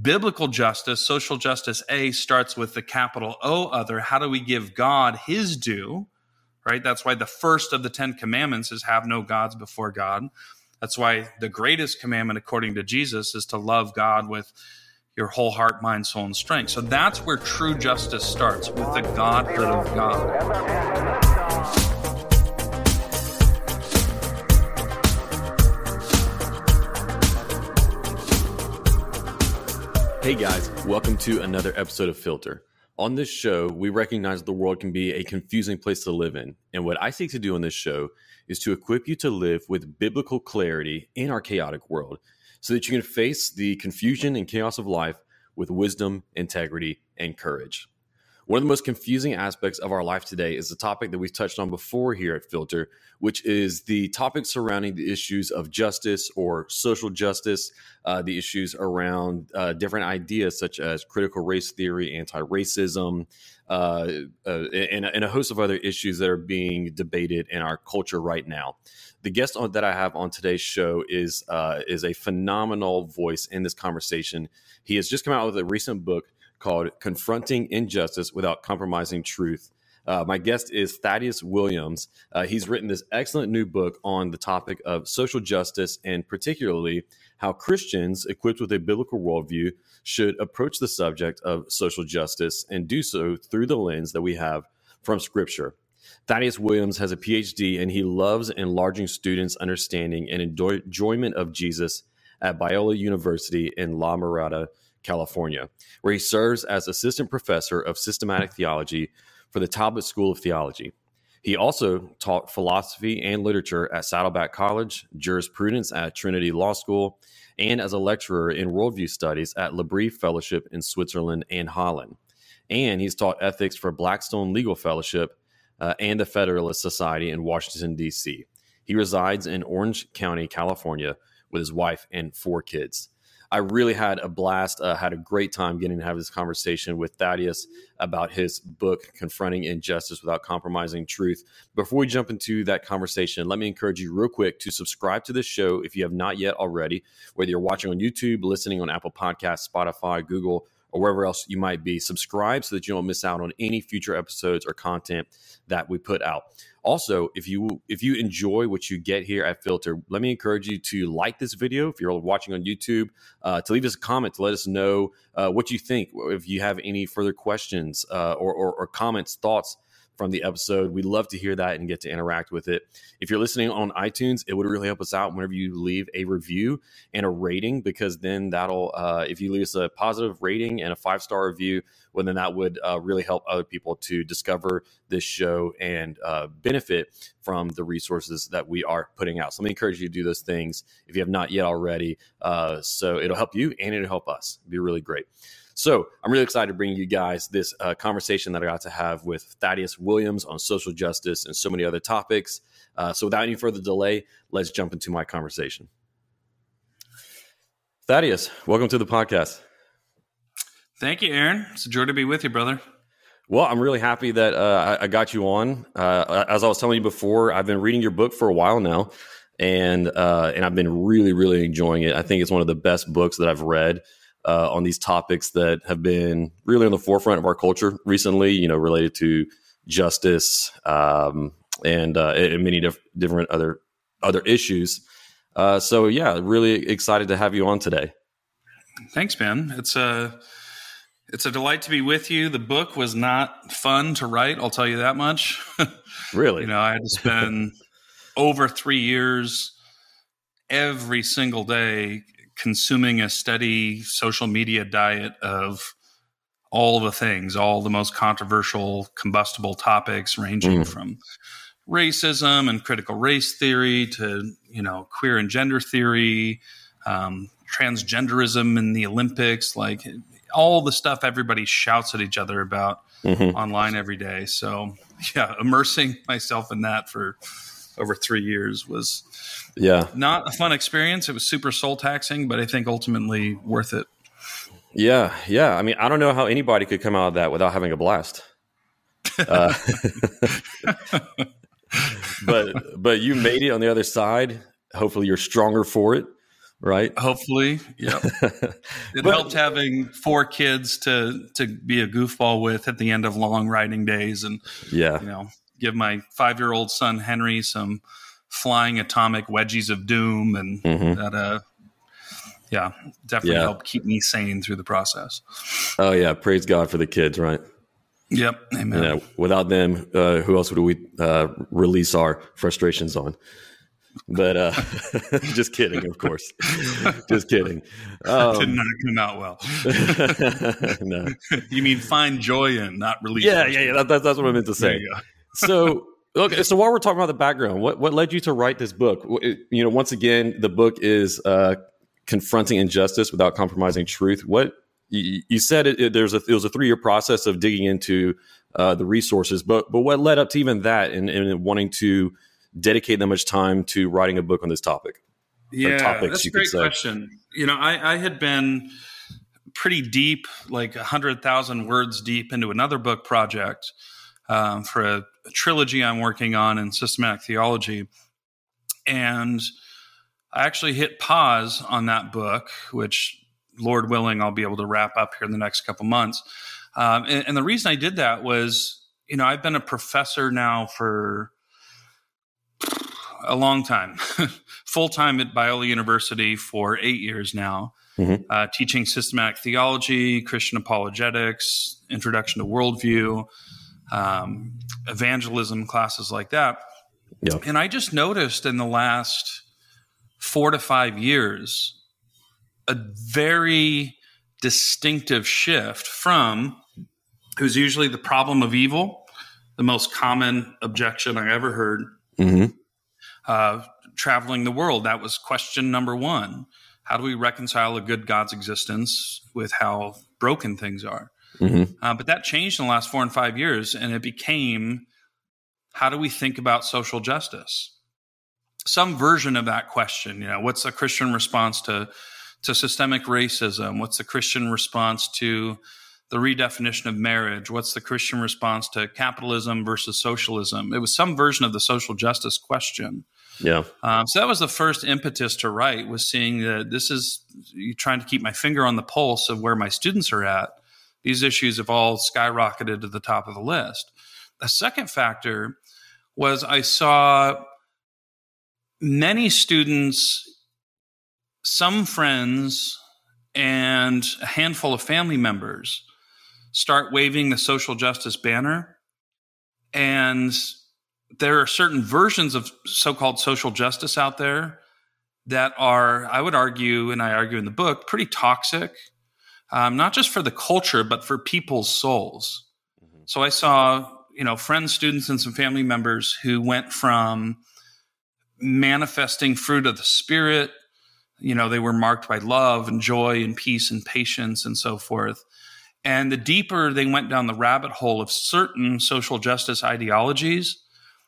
biblical justice, social justice A, starts with the capital O other. How do we give God his due? Right? That's why the first of the Ten Commandments is have no gods before God. That's why the greatest commandment, according to Jesus, is to love God with your whole heart, mind, soul, and strength. So that's where true justice starts with the Godhood of God. Hey guys, welcome to another episode of Filter. On this show, we recognize the world can be a confusing place to live in. And what I seek to do on this show is to equip you to live with biblical clarity in our chaotic world so that you can face the confusion and chaos of life with wisdom, integrity, and courage. One of the most confusing aspects of our life today is the topic that we've touched on before here at Filter, which is the topic surrounding the issues of justice or social justice, uh, the issues around uh, different ideas such as critical race theory, anti racism, uh, uh, and, and, a host of other issues that are being debated in our culture right now. The guest on, that I have on today's show is uh, is a phenomenal voice in this conversation. He has just come out with a recent book called Confronting Injustice Without Compromising Truth. Uh, my guest is Thaddeus Williams. Uh, he's written this excellent new book on the topic of social justice and particularly how Christians equipped with a biblical worldview should approach the subject of social justice and do so through the lens that we have from Scripture. Thaddeus Williams has a PhD and he loves enlarging students' understanding and enjoyment of Jesus at Biola University in La Mirada, California, where he serves as assistant professor of systematic theology for the Talbot School of Theology. He also taught philosophy and literature at Saddleback College, jurisprudence at Trinity Law School, and as a lecturer in worldview studies at L'Abri Fellowship in Switzerland and Holland. And he's taught ethics for Blackstone Legal Fellowship uh, and the Federalist Society in Washington, D.C. He resides in Orange County, California, with his wife and four kids. I really had a blast, uh, had a great time getting to have this conversation with Thaddeus about his book, Confronting Injustice Without Compromising Truth. Before we jump into that conversation, let me encourage you, real quick, to subscribe to this show if you have not yet already, whether you're watching on YouTube, listening on Apple Podcasts, Spotify, Google, or wherever else you might be. Subscribe so that you don't miss out on any future episodes or content that we put out. Also, if you if you enjoy what you get here at Filter, let me encourage you to like this video. If you're watching on YouTube, uh, to leave us a comment to let us know uh, what you think. If you have any further questions uh, or, or, or comments, thoughts from the episode. We'd love to hear that and get to interact with it. If you're listening on iTunes, it would really help us out whenever you leave a review and a rating, because then that'll, uh, if you leave us a positive rating and a five star review, well, then that would uh, really help other people to discover this show and uh, benefit from the resources that we are putting out. So let me encourage you to do those things if you have not yet already. Uh, so it'll help you and it'll help us. It'd be really great. So I'm really excited to bring you guys this uh, conversation that I got to have with Thaddeus Williams on social justice and so many other topics. Uh, so without any further delay, let's jump into my conversation. Thaddeus, welcome to the podcast. Thank you, Aaron. It's a joy to be with you, brother. Well, I'm really happy that uh, I, got you on. Uh, as I was telling you before, I've been reading your book for a while now, and uh, and I've been really, really enjoying it. I think it's one of the best books that I've read uh, on these topics that have been really on the forefront of our culture recently. You know, related to justice um, and, uh, and many diff- different other other issues. Uh, so yeah, really excited to have you on today. Thanks, man. It's a it's a delight to be with you. The book was not fun to write. I'll tell you that much. really, you know, I had to spend over three years every single day consuming a steady social media diet of all the things, all the most controversial, combustible topics, ranging mm. from racism and critical race theory to you know queer and gender theory, um, transgenderism in the Olympics, like all the stuff everybody shouts at each other about mm-hmm. online every day. So yeah, immersing myself in that for over three years was yeah not a fun experience. It was super soul taxing, but I think ultimately worth it. Yeah, yeah. I mean, I don't know how anybody could come out of that without having a blast. Uh, but but you made it on the other side. Hopefully, you're stronger for it. right? Hopefully, yeah. It But- helped having four kids to to be a goofball with at the end of long riding days, and yeah, you know, give my five year old son Henry some flying atomic wedgies of doom, and Mhm. that uh, yeah, definitely Yeah. helped keep me sane through the process. oh yeah. Praise God for the kids, right? Yep, amen. Know, without them, uh, who else would we uh, release our frustrations on? But uh, just kidding, of course. just kidding. Did Um, not come out well. no. you mean find joy in, not release. Yeah, yeah, yeah. That, that's, that's what I meant to There say. So okay so while we're talking about the background what what led you to write this book? It- you know once again the book is uh confronting injustice without compromising truth. What you, you said it, it- there's a it was a three-year process of digging into uh the resources but but what led up to even that and, and wanting to dedicate that much time to writing a book on this topic? Yeah, topics, that's a great question. You know, I, I had been pretty deep, like a hundred thousand words deep, into another book project um, for a, a trilogy I'm working on in systematic theology, and I actually hit pause on that book, which, Lord willing, I'll be able to wrap up here in the next couple months. Um, and, and the reason I did that was, you know, I've been a professor now for a long time, full time at Biola University for eight years now, Mhm. uh, teaching systematic theology, Christian apologetics, introduction to worldview, um, evangelism classes like that. Yeah. And I just noticed in the last four to five years a very distinctive shift from was usually the problem of evil, the most common objection I ever heard hmm uh, traveling the world. That was question number one. How do we reconcile a good God's existence with how broken things are? Hmm Uh, but that changed in the last four and five years, and it became how do we think about social justice? Some version of that question. You know, what's the Christian response to to systemic racism? What's the Christian response to the redefinition of marriage? What's the Christian response to capitalism versus socialism? It was some version of the social justice question. yeah Um, so that was the first impetus to write was seeing that this is you trying to keep my finger on the pulse of where my students are at. These issues have all skyrocketed to the top of the list. The second factor was I saw many students, some friends, and a handful of family members start waving the social justice banner. And there are certain versions of so-called social justice out there that are, I would argue, and I argue in the book, pretty toxic, um, not just for the culture, but for people's souls. So I saw, you know, friends, students, and some family members who went from manifesting fruit of the spirit. You know, they were marked by love and joy and peace and patience and so forth. And the deeper they went down the rabbit hole of certain social justice ideologies,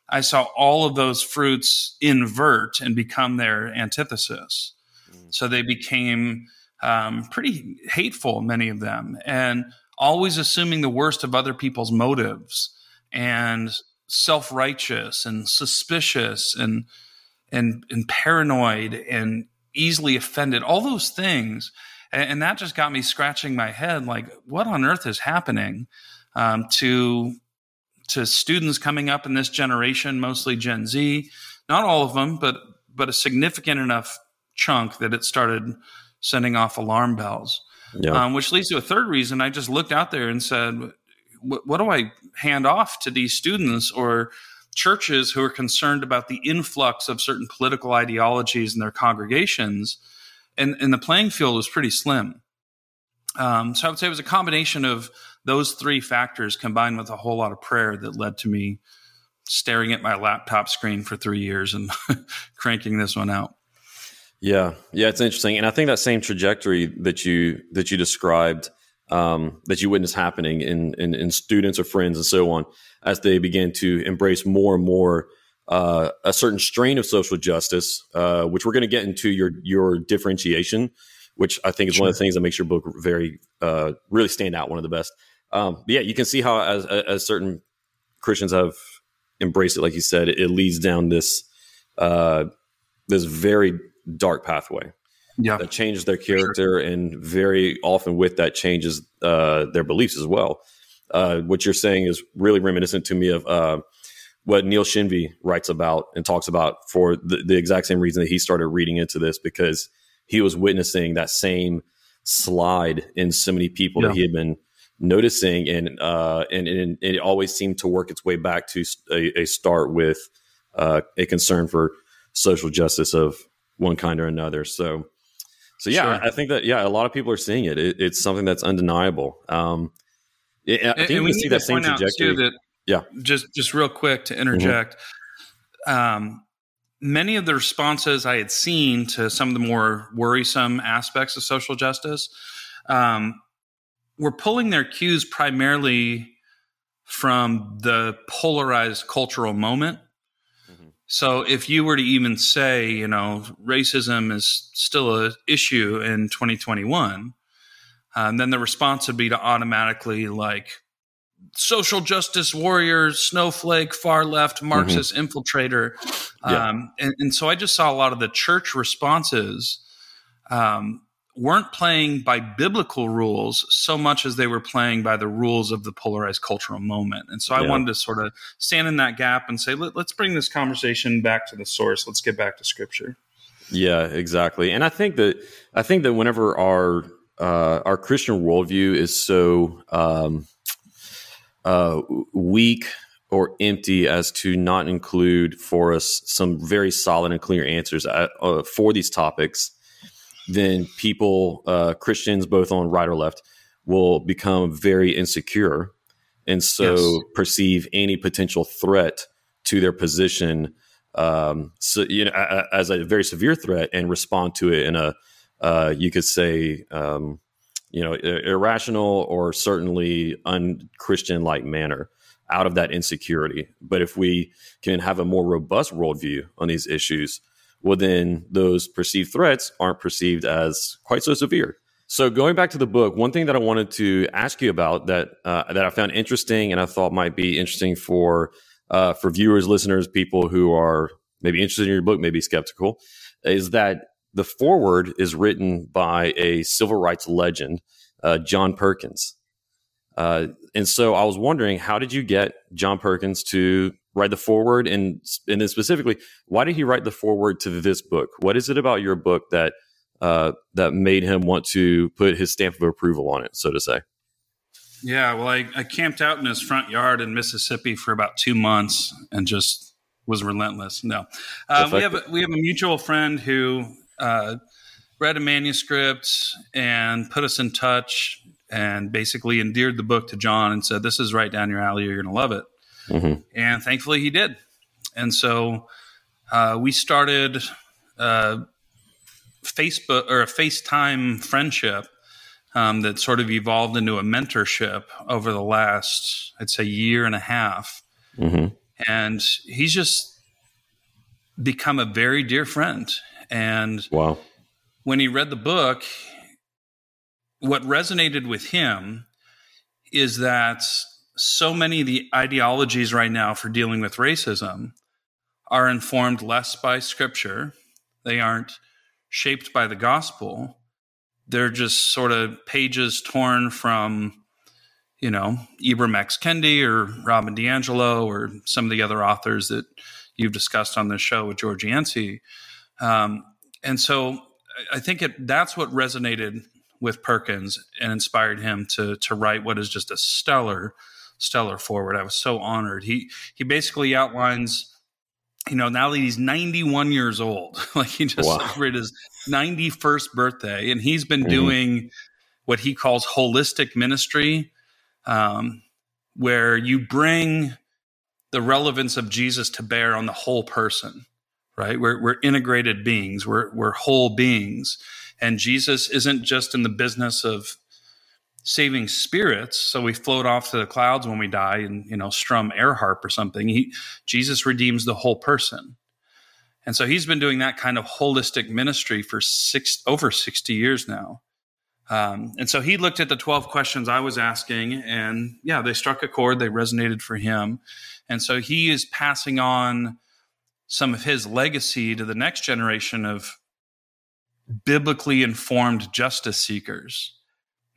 I saw all of those fruits invert and become their antithesis. So they became um, pretty hateful, many of them, and always assuming the worst of other people's motives and self righteous and suspicious and, and, and paranoid and easily offended, all those things. And, and that just got me scratching my head like, what on earth is happening um, to to students coming up in this generation, mostly Gen Z, not all of them, but but a significant enough chunk that it started sending off alarm bells. yeah Um, which leads to a third reason. I just looked out there and said, what, do I hand off to these students or churches who are concerned about the influx of certain political ideologies in their congregations? And, and the playing field was pretty slim. Um, so I would say it was a combination of those three factors combined with a whole lot of prayer that led to me staring at my laptop screen for three years and cranking this one out. Yeah, yeah, it's interesting, and I think that same trajectory that you that you described, um, that you witnessed happening in, in in students or friends and so on, as they begin to embrace more and more uh, a certain strain of social justice, uh, which we're going to get into your your differentiation, which I think is one of the things that makes your book very uh, really stand out, one of the best. Um, but yeah, you can see how as as certain Christians have embraced it, like you said, it, leads down this uh, this very dark pathway. yeah. that changes their character, and very often with that changes uh, their beliefs as well. Uh, what you're saying is really reminiscent to me of uh, what Neil Shenvi writes about and talks about for the, the exact same reason that he started reading into this because he was witnessing that same slide in so many people yeah. that he had been noticing, and, uh, and, and it always seemed to work its way back to a, a start with uh, a concern for social justice of one kind or another. So, so yeah, sure. I think that yeah, a lot of people are seeing it. it it's something that's undeniable. Um, it, I think and, we see that same trajectory. That, yeah, just just real quick to interject. Mm-hmm. Um, many of the responses I had seen to some of the more worrisome aspects of social justice um, were pulling their cues primarily from the polarized cultural moment. So if you were to even say, you know, racism is still an issue in 2021, um, then the response would be to automatically like social justice warriors, snowflake, far left, mm-hmm. Marxist mm-hmm. infiltrator. Yeah. Um, and, and, so I just saw a lot of the church responses um, weren't playing by biblical rules so much as they were playing by the rules of the polarized cultural moment. And so I wanted to sort of stand in that gap and say, Let, let's bring this conversation back to the source. Let's get back to scripture. Yeah, exactly. And I think that I think that whenever our uh, our Christian worldview is so um, uh, weak or empty as to not include for us some very solid and clear answers uh, uh, for these topics, then people, uh, Christians, both on right or left, will become very insecure and so yes. perceive any potential threat to their position um, so you know as a very severe threat and respond to it in a uh, you could say um, you know, irrational or certainly unchristian like manner out of that insecurity. But if we can have a more robust worldview on these issues, well, then those perceived threats aren't perceived as quite so severe. So going back to the book, one thing that I wanted to ask you about that uh, that I found interesting and I thought might be interesting for uh, for viewers, listeners, people who are maybe interested in your book, maybe skeptical, is that the foreword is written by a civil rights legend, uh, John Perkins. And so I was wondering, how did you get John Perkins to write the foreword, and and then specifically, why did he write the foreword to this book? What is it about your book that uh, that made him want to put his stamp of approval on it, so to say? Yeah, well, I, I camped out in his front yard in Mississippi for about two months and just was relentless. No, uh, we have a, we have a mutual friend who uh, read a manuscript and put us in touch and basically endeared the book to John and said, This is right down your alley. You're going to love it. Mm-hmm. And thankfully he did. And so uh, we started uh, Facebook or a FaceTime friendship um, that sort of evolved into a mentorship over the last, I'd say, year and a half. Mm-hmm. And he's just become a very dear friend. And wow. when he read the book, what resonated with him is that so many of the ideologies right now for dealing with racism are informed less by scripture. They aren't shaped by the gospel. They're just sort of pages torn from, you know, Ibram X. Kendi or Robin DiAngelo or some of the other authors that you've discussed on this show with George Yancey. Um, and so I think it, that's what resonated with Perkins and inspired him to to write what is just a stellar stellar foreword. I was so honored. He he basically outlines, you know, now that he's 91 years old, like he just wow. celebrated his 91st birthday, and he's been mm-hmm. doing what he calls holistic ministry, um, where you bring the relevance of Jesus to bear on the whole person right? We're, we're integrated beings, we're, we're whole beings. And Jesus isn't just in the business of saving spirits so we float off to the clouds when we die and you know strum air harp or something. He, jesus redeems the whole person. And so he's been doing that kind of holistic ministry for six over 60 years now. Um, and so he looked at the 12 questions i was asking and yeah they struck a chord they resonated for him. And so he is passing on some of his legacy to the next generation of biblically informed justice seekers.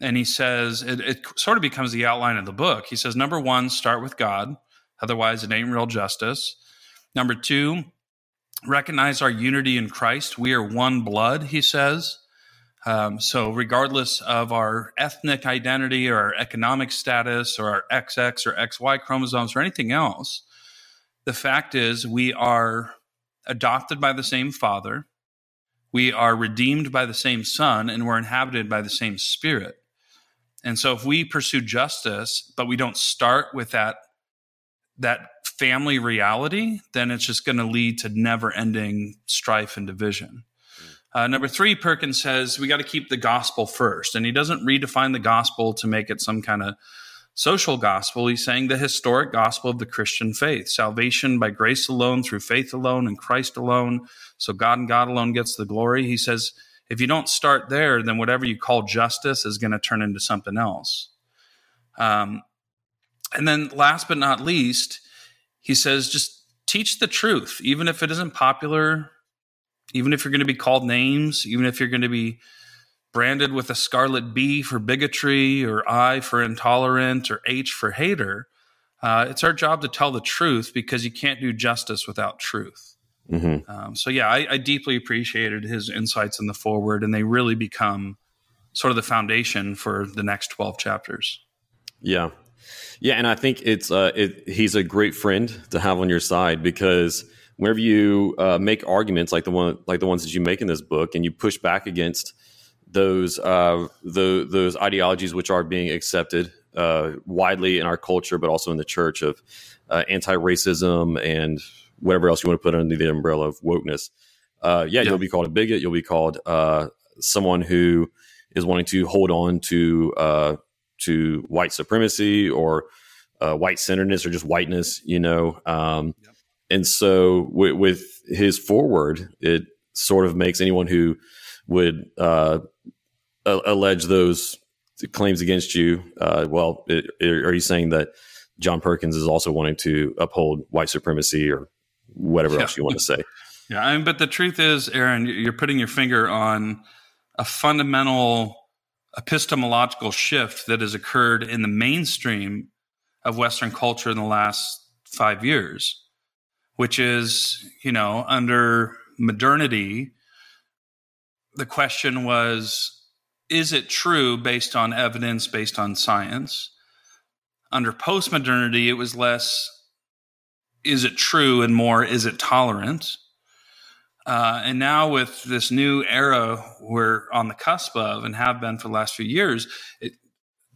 And he says it, it sort of becomes the outline of the book. He says, number one, start with God, otherwise, it ain't real justice. Number two, recognize our unity in Christ. We are one blood, he says. Um, so, regardless of our ethnic identity or our economic status or our XX or XY chromosomes or anything else, the fact is we are adopted by the same Father, we are redeemed by the same Son, and we're inhabited by the same Spirit. And so, if we pursue justice, but we don't start with that that family reality, then it's just going to lead to never ending strife and division. Uh, number three, Perkins says we got to keep the gospel first. And he doesn't redefine the gospel to make it some kind of social gospel. He's saying the historic gospel of the Christian faith salvation by grace alone, through faith alone, and Christ alone. So God and God alone gets the glory. He says if you don't start there, then whatever you call justice is going to turn into something else. Um, and then last but not least, he says just teach the truth, even if it isn't popular even if you're going to be called names, even if you're going to be branded with a scarlet B for bigotry or I for intolerant or H for hater, uh, it's our job to tell the truth because you can't do justice without truth. Mm-hmm. Um, so, yeah, I, I, deeply appreciated his insights in the foreword, and they really become sort of the foundation for the next 12 chapters. Yeah. Yeah. And I think it's, uh, it, he's a great friend to have on your side because whenever you uh, make arguments like the one like the ones that you make in this book, and you push back against those uh, the, those ideologies which are being accepted uh, widely in our culture, but also in the church of uh, anti-racism and whatever else you want to put under the umbrella of wokeness. Uh, yeah, yeah, you'll be called a bigot. You'll be called uh, someone who is wanting to hold on to to white supremacy or white centeredness or just whiteness. You know. Um, and so with, with, his foreword, it sort of makes anyone who would uh, allege those claims against you. Uh, well, it, it, are you saying that John Perkins is also wanting to uphold white supremacy or whatever yeah. else you want to say? Yeah, I mean, but the truth is, Aaron, you're putting your finger on a fundamental epistemological shift that has occurred in the mainstream of Western culture in the last five years which is, you know, under modernity, the question was is it true based on evidence, based on science? Under postmodernity, it was less is it true and more is it tolerant? Uh, and now, with this new era we're on the cusp of and have been for the last few years, it,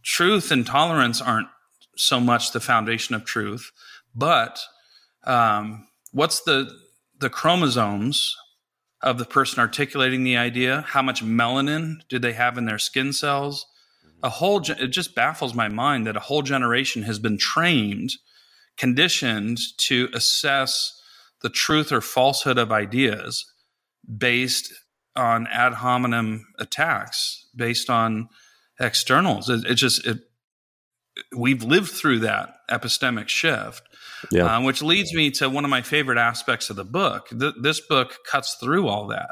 truth and tolerance aren't so much the foundation of truth, but um, what's the the chromosomes of the person articulating the idea? How much melanin do they have in their skin cells? Mm-hmm. A whole it just baffles my mind that a whole generation has been trained, conditioned to assess the truth or falsehood of ideas based on ad hominem attacks, based on externals. It, it just it we've lived through that epistemic shift yeah. Um, which leads me to one of my favorite aspects of the book. Th- this book cuts through all that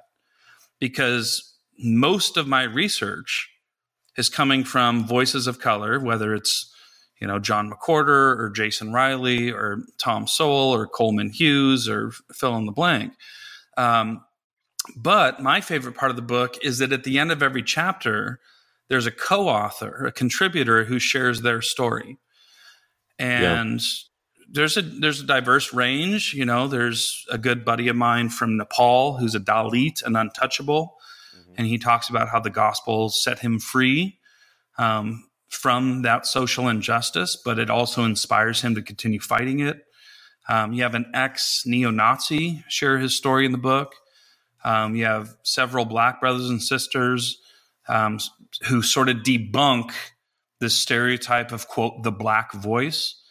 because most of my research is coming from voices of color, whether it's you know John McWhorter or Jason Riley or Tom Sowell or Coleman Hughes or fill in the blank. Um, but my favorite part of the book is that at the end of every chapter, there's a co-author, a contributor who shares their story. And there's a there's a diverse range. You know, there's a good buddy of mine from Nepal who's a Dalit, an untouchable, mm-hmm. and he talks about how the gospel set him free um, from that social injustice, but it also inspires him to continue fighting it. Um, you have an ex neo-Nazi share his story in the book. Um, you have several black brothers and sisters um, who sort of debunk this stereotype of quote the black voice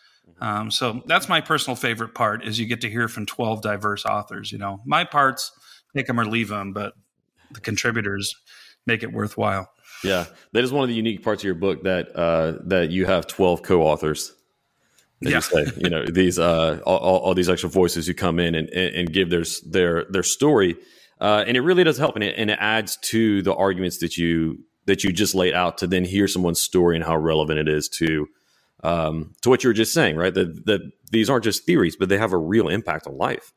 um, so that's my personal favorite part is you get to hear from 12 diverse authors. You know, my parts, take them or leave them, but the contributors make it worthwhile. Yeah, that is one of the unique parts of your book that uh, that you have 12 co-authors. yeah. you say, you know, these uh, all, all, these extra voices who come in and, and, and give their their their story. uh, and it really does help, and it and it adds to the arguments that you that you just laid out to then hear someone's story and how relevant it is to um, to what you were just saying, right? That that these aren't just theories, but they have a real impact on life.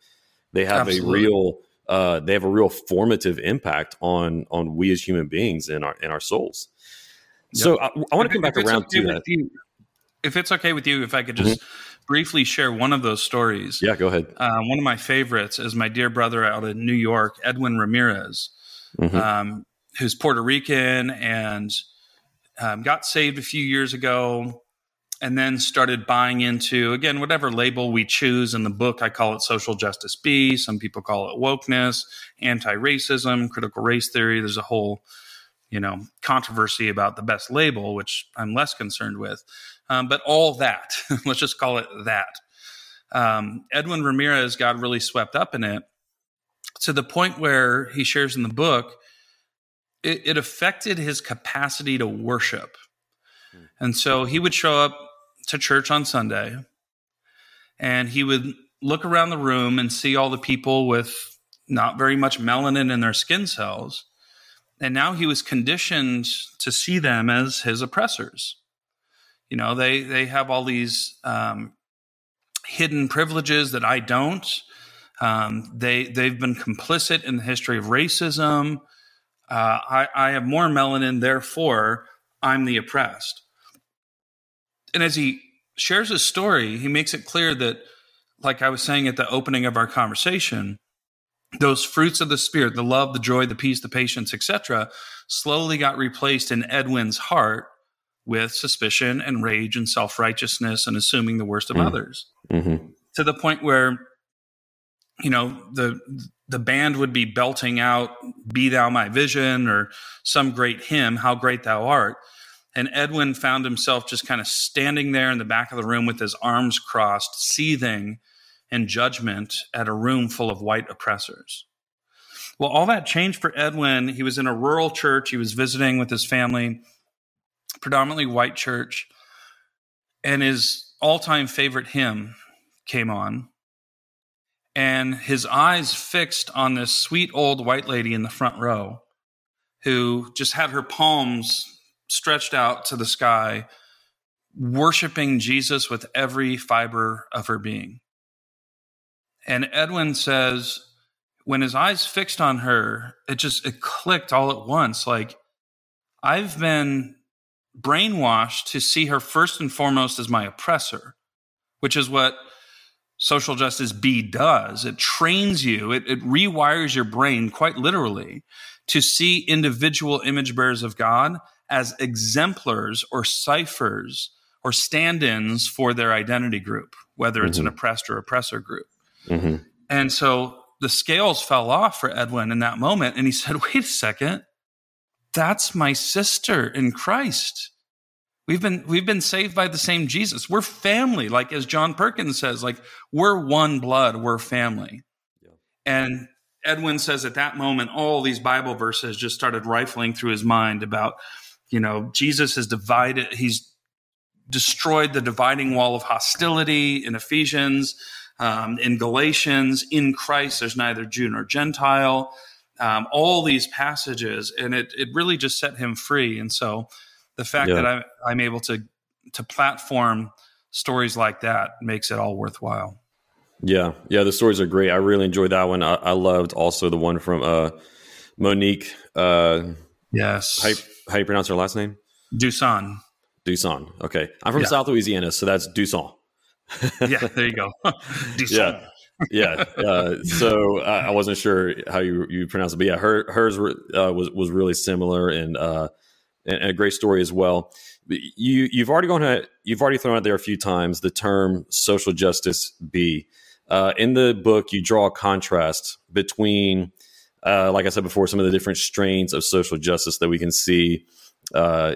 They have Absolutely. a real uh, they have a real formative impact on on we as human beings and our in our souls. Yep. So I, I want to come back around okay to that. You, if it's okay with you, if I could just mm-hmm. briefly share one of those stories. Yeah, go ahead. Uh, one of my favorites is my dear brother out in New York, Edwin Ramirez, mm-hmm. um, who's Puerto Rican and um, got saved a few years ago and then started buying into again whatever label we choose in the book i call it social justice b. Some people call it wokeness anti-racism critical race theory. There's a whole you know controversy about the best label which i'm less concerned with. Um, but all that let's just call it that. Um, edwin ramirez got really swept up in it to the point where he shares in the book it, it affected his capacity to worship. Hmm. and so he would show up to church on Sunday and he would look around the room and see all the people with not very much melanin in their skin cells. And now he was conditioned to see them as his oppressors. You know, they, they have all these um, hidden privileges that I don't. Um, they, they've been complicit in the history of racism. Uh, I, I have more melanin, therefore, I'm the oppressed and as he shares his story, he makes it clear that, like I was saying at the opening of our conversation, those fruits of the spirit, the love, the joy, the peace, the patience, etc., slowly got replaced in Edwin's heart with suspicion and rage and self righteousness and assuming the worst of mm. others, mm-hmm. to the point where, you know, the the band would be belting out "Be Thou My Vision" or some great hymn, "How Great Thou Art," And Edwin found himself just kind of standing there in the back of the room with his arms crossed, seething in judgment at a room full of white oppressors. Well, all that changed for Edwin. He was in a rural church. He was visiting with his family, predominantly white church. And his all time favorite hymn came on. And his eyes fixed on this sweet old white lady in the front row who just had her palms stretched out to the sky, worshiping Jesus with every fiber of her being. And Edwin says, when his eyes fixed on her, it just it clicked all at once. Like, I've been brainwashed to see her first and foremost as my oppressor, which is what social justice B does. It trains you, it, it rewires your brain quite literally to see individual image bearers of God as exemplars or ciphers or stand ins for their identity group, whether it's mm-hmm. an oppressed or oppressor group. Mm-hmm. And so the scales fell off for Edwin in that moment. And he said, wait a second, that's my sister in Christ. We've been we've been saved by the same Jesus. We're family, like as John Perkins says, like we're one blood, we're family. Yeah. And Edwin says at that moment, all these Bible verses just started rifling through his mind about you know, Jesus has divided, he's destroyed the dividing wall of hostility in Ephesians, um, in Galatians, in Christ, there's neither Jew nor Gentile. Um, all these passages, and it it really just set him free. And so, the fact yeah. that I'm, I'm able to to platform stories like that makes it all worthwhile. Yeah, yeah, the stories are great. I really enjoyed that one. I, I loved also the one from uh, Monique. Uh, yes, how you pronounce her last name? Duson. Duson. Okay, I'm from yeah. South Louisiana, so that's Duson. yeah, there you go. yeah, yeah. Uh, so uh, I wasn't sure how you you pronounce it, but yeah, her hers uh, was was really similar and, uh, and, and a great story as well. You you've already gone ahead, you've already thrown out there a few times the term social justice B. Uh, in the book, you draw a contrast between uh, like I said before, some of the different strains of social justice that we can see uh,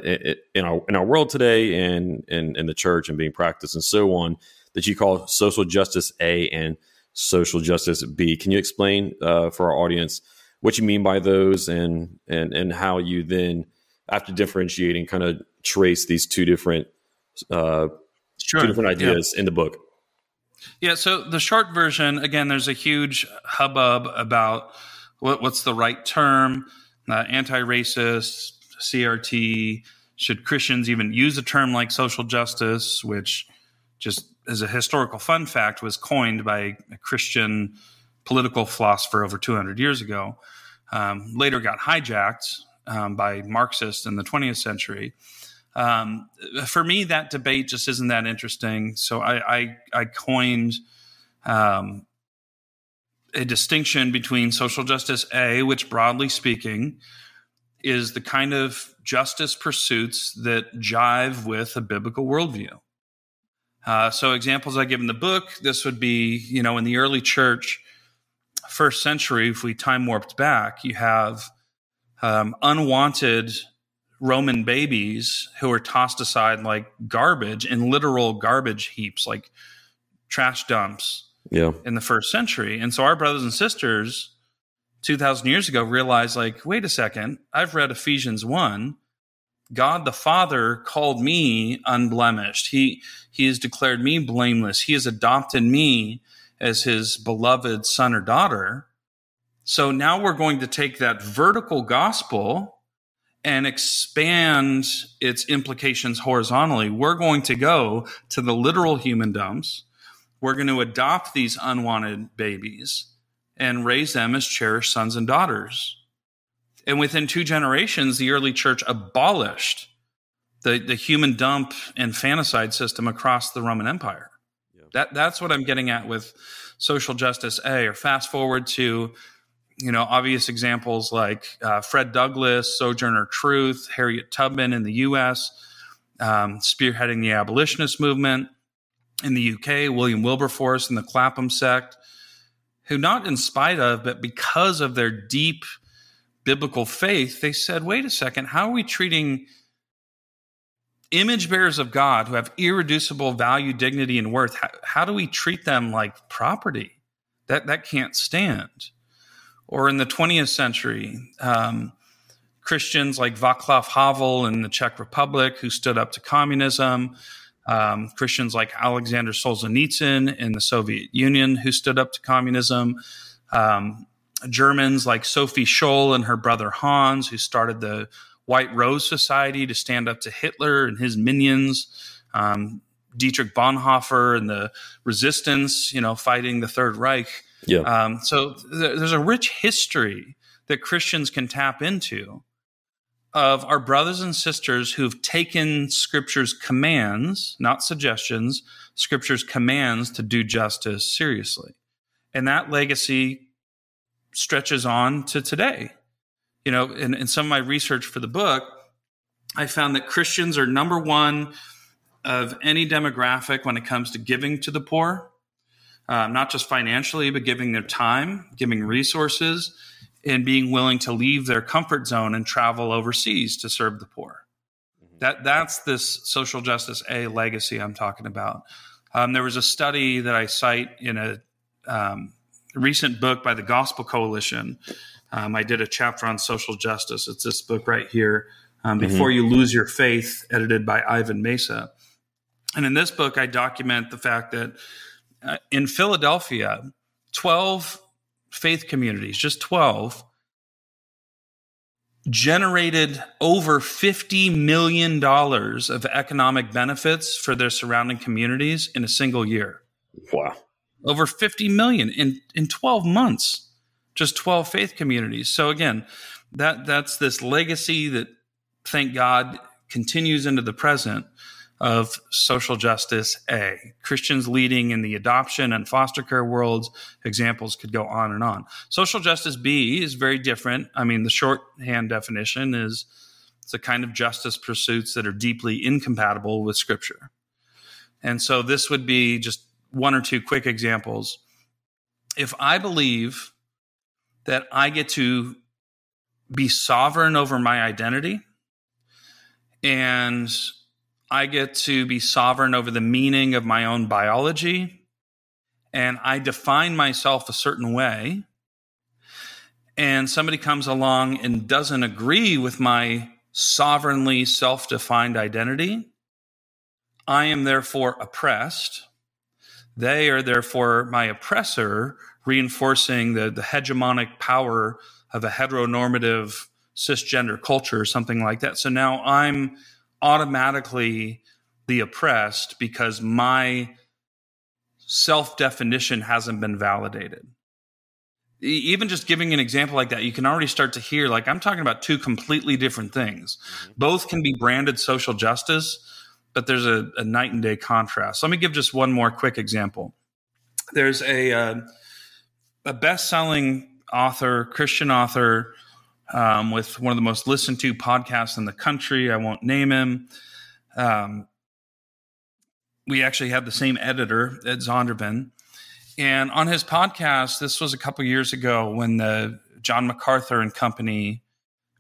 in our in our world today, and in, in the church, and being practiced, and so on, that you call social justice A and social justice B. Can you explain uh, for our audience what you mean by those, and and and how you then, after differentiating, kind of trace these two different uh, sure. two different ideas yeah. in the book? Yeah. So the short version, again, there's a huge hubbub about what, what's the right term? Uh, anti-racist, CRT. Should Christians even use a term like social justice, which just as a historical fun fact was coined by a Christian political philosopher over 200 years ago. Um, later got hijacked um, by Marxists in the 20th century. Um, for me, that debate just isn't that interesting. So I, I, I coined um, a distinction between social justice A, which broadly speaking is the kind of justice pursuits that jive with a biblical worldview. Uh, so examples I give in the book, this would be, you know, in the early church, first century, if we time warped back, you have um, unwanted Roman babies who were tossed aside like garbage in literal garbage heaps, like trash dumps yeah. in the first century. And so our brothers and sisters 2000 years ago realized like, wait a second, I've read Ephesians 1. God the Father called me unblemished. He he has declared me blameless. He has adopted me as his beloved son or daughter. So now we're going to take that vertical gospel and expand its implications horizontally. We're going to go to the literal human dumps we're going to adopt these unwanted babies and raise them as cherished sons and daughters. And within two generations, the early church abolished the, the human dump and infanticide system across the Roman Empire. That, that's what I'm getting at with social justice A. Or fast forward to, you know, obvious examples like uh, Fred Douglass, Sojourner Truth, Harriet Tubman in the U.S., um, spearheading the abolitionist movement in the UK, William Wilberforce and the Clapham sect, who, not in spite of, but because of their deep biblical faith, they said, wait a second, how are we treating image bearers of God who have irreducible value, dignity, and worth? How, how do we treat them like property? That, that can't stand. Or in the 20th century, um, Christians like Václav Havel in the Czech Republic who stood up to communism, um, Christians like Alexander Solzhenitsyn in the Soviet Union who stood up to communism, um, Germans like Sophie Scholl and her brother Hans who started the White Rose Society to stand up to Hitler and his minions. Um, Dietrich Bonhoeffer and the resistance, you know, fighting the Third Reich. Yeah. Um, so th- there's a rich history that Christians can tap into of our brothers and sisters who've taken scripture's commands, not suggestions, scripture's commands to do justice seriously. And that legacy stretches on to today. You know, in, in some of my research for the book, I found that Christians are number one of any demographic when it comes to giving to the poor, uh, not just financially, but giving their time, giving resources, and being willing to leave their comfort zone and travel overseas to serve the poor. Mm-hmm. That that's this social justice A legacy I'm talking about. Um, there was a study that I cite in a um, recent book by the Gospel Coalition. Um, I did a chapter on social justice. It's this book right here, um, mm-hmm. Before You Lose Your Faith, edited by Ivan Mesa. And in this book, I document the fact that uh, in Philadelphia, 12 faith communities, just 12, generated over $50 million of economic benefits for their surrounding communities in a single year. Wow. Over 50 million in, in 12 months, just 12 faith communities. So again, that that's this legacy that thank God continues into the present of social justice A. Christians leading in the adoption and foster care worlds. Examples could go on and on. Social justice B is very different. I mean, the shorthand definition is it's a kind of justice pursuits that are deeply incompatible with Scripture. And so this would be just one or two quick examples. If I believe that I get to be sovereign over my identity and I get to be sovereign over the meaning of my own biology, and I define myself a certain way, and somebody comes along and doesn't agree with my sovereignly self defined identity, I am therefore oppressed. They are therefore my oppressor reinforcing the, the hegemonic power of a heteronormative cisgender culture or something like that. So now I'm automatically the oppressed because my self definition hasn't been validated. Even just giving an example like that, you can already start to hear like I'm talking about two completely different things. Mm-hmm. Both can be branded social justice, but there's a, a, night and day contrast. Let me give just one more quick example. There's a uh, a best selling author, Christian author, um, with one of the most listened to podcasts in the country. I won't name him. Um, we actually had the same editor at Zondervan. And on his podcast, this was a couple years ago when the John MacArthur and Company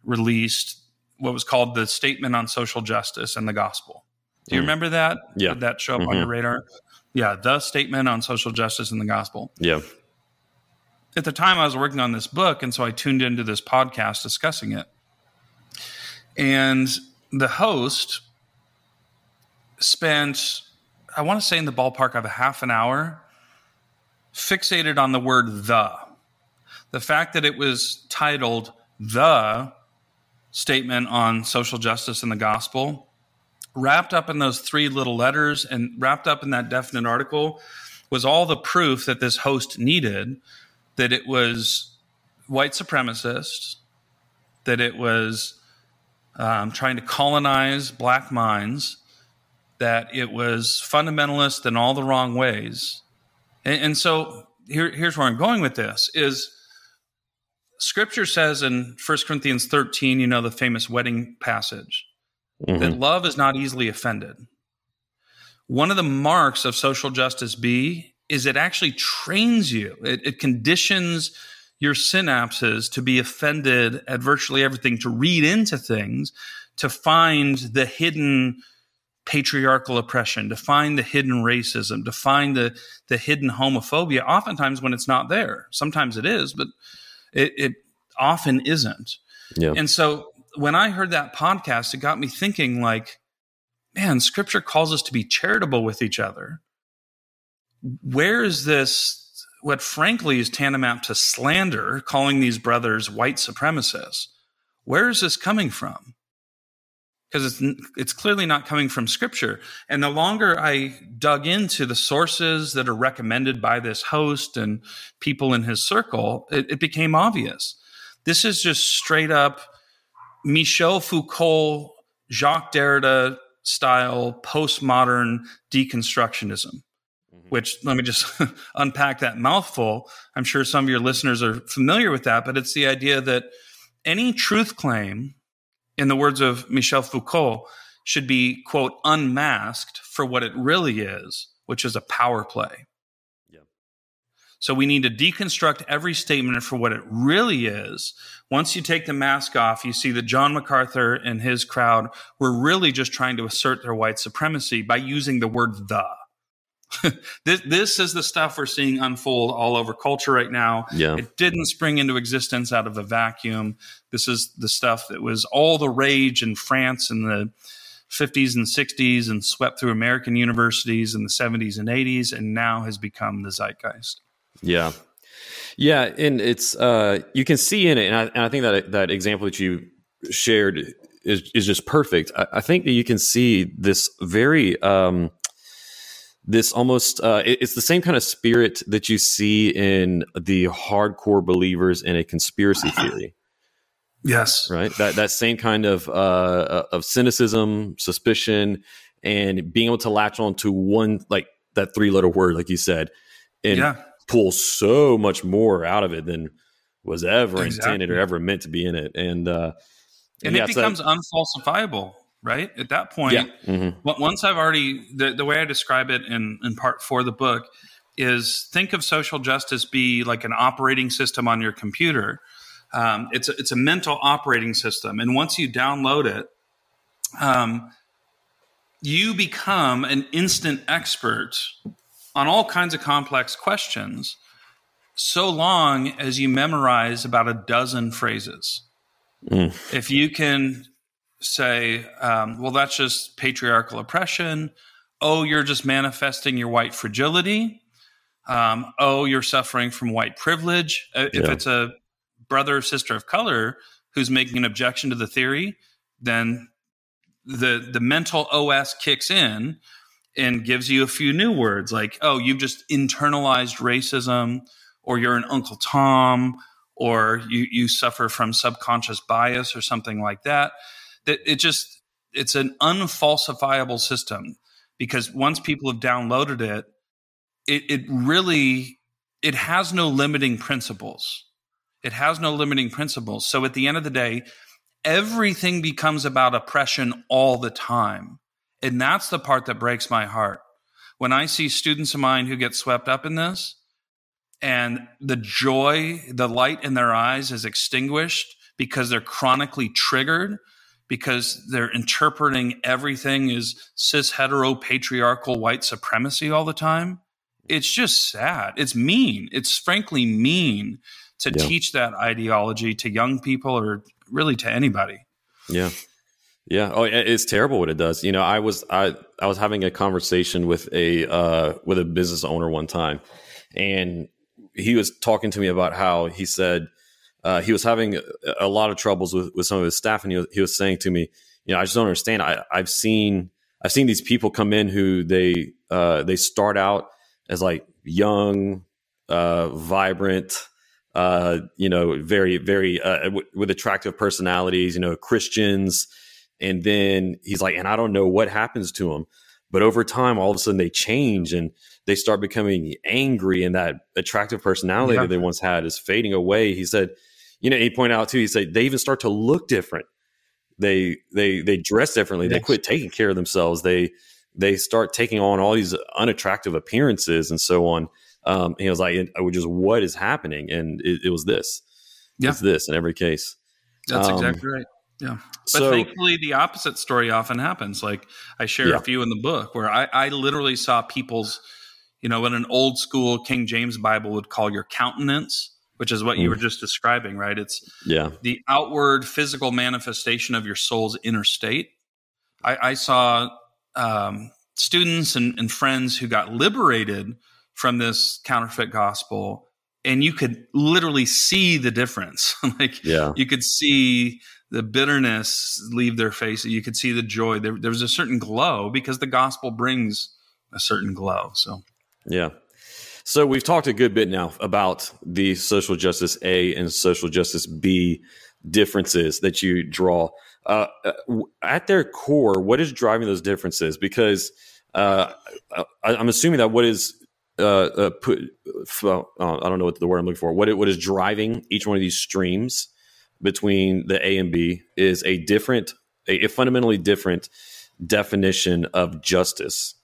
released what was called the Statement on Social Justice and the Gospel. Do you mm. remember that? Yeah. Did that show up mm-hmm. on your radar? Yeah, the Statement on Social Justice and the Gospel. Yeah. At the time, I was working on this book, and so I tuned into this podcast discussing it. And the host spent I want to say in the ballpark of a half an hour, fixated on the word the. The fact that it was titled The Statement on Social Justice and the Gospel, wrapped up in those three little letters and wrapped up in that definite article, was all the proof that this host needed that it was white supremacist, that it was um, trying to colonize black minds that it was fundamentalist in all the wrong ways. And, and so here, here's where I'm going with this is scripture says in 1 Corinthians 13, you know, the famous wedding passage, mm-hmm. that love is not easily offended. One of the marks of social justice B is it actually trains you. It, it conditions your synapses to be offended at virtually everything, to read into things, to find the hidden patriarchal oppression, to find the hidden racism, to find the, the hidden homophobia, oftentimes when it's not there. Sometimes it is, but it, it often isn't. Yeah. And so when I heard that podcast, it got me thinking like, man, scripture calls us to be charitable with each other. Where is this, what frankly is tantamount to slander, calling these brothers white supremacists? Where is this coming from? because it's it's clearly not coming from scripture and the longer i dug into the sources that are recommended by this host and people in his circle it, it became obvious this is just straight up michel foucault jacques derrida style postmodern deconstructionism. Which let me just unpack that mouthful i'm sure some of your listeners are familiar with that but it's the idea that any truth claim in the words of Michel Foucault, should be, quote, unmasked for what it really is, which is a power play. Yeah. So we need to deconstruct every statement for what it really is. Once you take the mask off, you see that John MacArthur and his crowd were really just trying to assert their white supremacy by using the word the. this, this is the stuff we're seeing unfold all over culture right now. Yeah. It didn't spring into existence out of a vacuum. This is the stuff that was all the rage in France in the 50s and 60s and swept through American universities in the 70s and 80s and now has become the zeitgeist. Yeah. Yeah, and it's uh you can see in it and I, and I think that that example that you shared is is just perfect. I, I think that you can see this very um this almost uh, it's the same kind of spirit that you see in the hardcore believers in a conspiracy theory. Yes. Right? That that same kind of uh, of cynicism suspicion and being able to latch on to one like that three letter word like you said and yeah. pull so much more out of it than was ever exactly. intended or ever meant to be in it. And uh and, and it yeah, becomes so unfalsifiable right? At that point, yeah. mm-hmm. once I've already, the, the way I describe it in, in part four of the book is think of social justice be like an operating system on your computer. Um, it's, a, it's a mental operating system. And once you download it, um, you become an instant expert on all kinds of complex questions so long as you memorize about a dozen phrases. Mm. If you can say, um, well, that's just patriarchal oppression. Oh, you're just manifesting your white fragility. Um, oh, you're suffering from white privilege. Uh, If it's a brother or sister of color who's making an objection to the theory, then the the mental OS kicks in and gives you a few new words like, oh, you've just internalized racism, or you're an Uncle Tom, or you you suffer from subconscious bias or something like that. That it just it's an unfalsifiable system because once people have downloaded it, it it really it has no limiting principles. It has no limiting principles. So at the end of the day, everything becomes about oppression all the time. And that's the part that breaks my heart. When I see students of mine who get swept up in this and the joy, the light in their eyes is extinguished because they're chronically triggered, because they're interpreting everything as cis hetero patriarchal white supremacy all the time. It's just sad. It's mean. It's frankly mean to Yeah. teach that ideology to young people or really to anybody. Yeah. Yeah. Oh, it's terrible what it does. You know, I was I I was having a conversation with a uh with a business owner one time and he was talking to me about how he said uh, he was having a, lot of troubles with, with some of his staff and he was, he was saying to me, you know, I just don't understand. I, I've seen I've seen these people come in who they uh, they start out as like young, uh, vibrant, uh, you know, very very uh, w- with attractive personalities, you know, Christians, and then he's like, and I don't know what happens to them, but over time, all of a sudden they change and they start becoming angry, and that attractive personality Yeah. that they once had is fading away. He said, you know, he pointed out too. He said they even start to look different. They they they dress differently. They quit taking care of themselves. They they start taking on all these unattractive appearances and so on. Um, he was like, I was just what is happening, and it, it was this. Yeah. It's this in every case. That's Um, exactly right. Yeah. But so thankfully, the opposite story often happens. Like I share Yeah. a few in the book where I, I literally saw people's, you know, what an old school King James Bible would call your countenance, which is what you Mm. were just describing, right? It's yeah, the outward physical manifestation of your soul's inner state. I, I saw um, students and, and friends who got liberated from this counterfeit gospel, and you could literally see the difference. like yeah, you could see the bitterness leave their face. You could see the joy. There, there was a certain glow because the gospel brings a certain glow. So yeah. So we've talked a good bit now about the social justice A and social justice B differences that you draw. Uh, uh, at their core, what is driving those differences? Because uh, I, I'm assuming that what is uh, uh, put, well, uh, I don't know what the word I'm looking for. What what is driving each one of these streams between the A and B is a different, a, a fundamentally different definition of justice,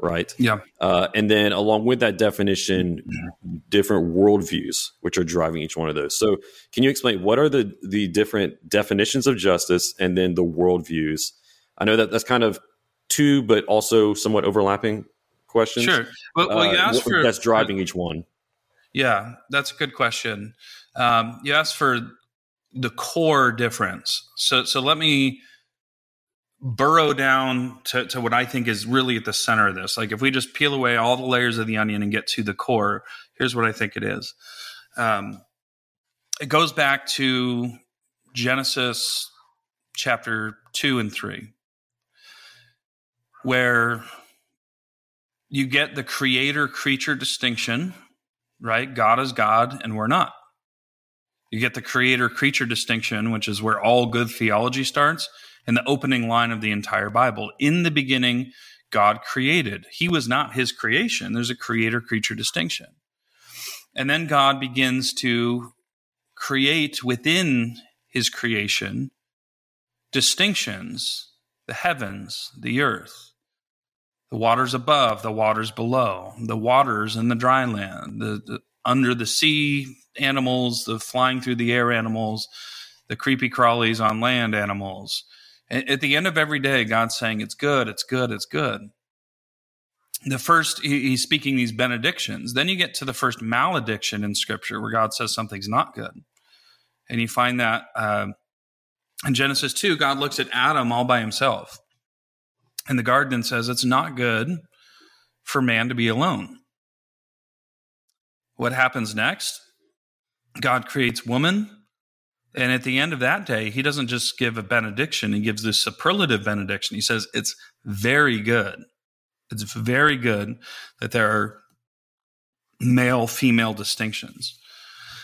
right? yeah, Uh, and then along with that definition, different worldviews which are driving each one of those. So, can you explain what are the the different definitions of justice and then the worldviews? I know that that's kind of two, but also somewhat overlapping questions. sure. Well, well you Uh, asked what- for that's driving each one. Yeah, that's a good question. Um, you asked for the core difference. So, so let me burrow down to, to what I think is really at the center of this. Like, if we just peel away all the layers of the onion and get to the core, here's what I think it is. Um, it goes back to Genesis chapter two and three, where you get the creator creature distinction right? God is God and we're not. You get the creator creature distinction, which is where all good theology starts, in the opening line of the entire Bible. In the beginning, God created. He was not his creation. There's a creator creature distinction. And then God begins to create within his creation distinctions the heavens, the earth, the waters above, the waters below, the waters in the dry land, the, the under the sea animals, the flying through the air animals, the creepy crawlies on land animals. At the end of every day, God's saying, It's good, it's good, it's good. The first, he's speaking these benedictions. Then you get to the first malediction in Scripture where God says something's not good. And you find that uh, in Genesis 2, God looks at Adam all by himself in the garden and says, It's not good for man to be alone. what happens next? God creates woman. And at the end of that day, he doesn't just give a benediction, he gives this superlative benediction. He says, It's very good. It's very good that there are male female distinctions.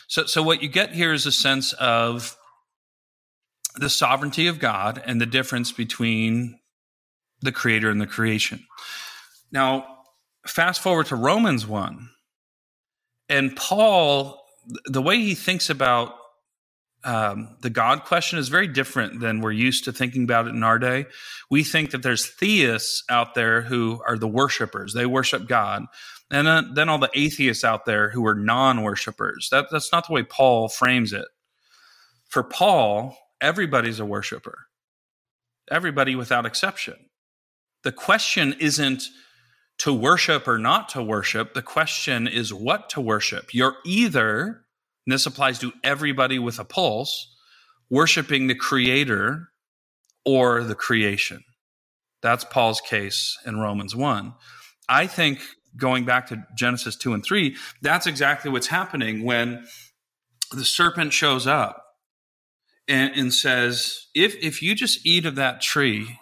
So, so what you get here is a sense of the sovereignty of God and the difference between the creator and the creation. Now, fast forward to Romans 1, and Paul, the way he thinks about um, the God question is very different than we're used to thinking about it in our day. We think that there's theists out there who are the worshipers, they worship God. And then, then all the atheists out there who are non worshipers. That, that's not the way Paul frames it. For Paul, everybody's a worshiper, everybody without exception. The question isn't to worship or not to worship. The question is what to worship. You're either and this applies to everybody with a pulse, worshiping the creator or the creation. That's Paul's case in Romans 1. I think going back to Genesis 2 and 3, that's exactly what's happening when the serpent shows up and, and says, if, if you just eat of that tree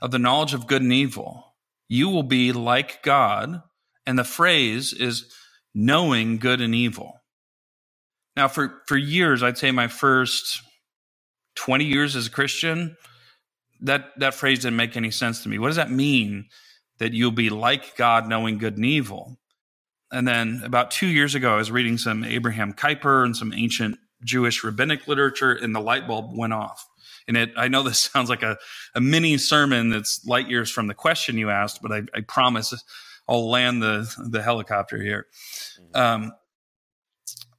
of the knowledge of good and evil, you will be like God. And the phrase is knowing good and evil. Now, for, for years, I'd say my first 20 years as a Christian, that, that phrase didn't make any sense to me. What does that mean that you'll be like God, knowing good and evil? And then about two years ago, I was reading some Abraham Kuyper and some ancient Jewish rabbinic literature, and the light bulb went off. And it, I know this sounds like a, a mini sermon that's light years from the question you asked, but I, I promise I'll land the, the helicopter here. Mm-hmm. Um,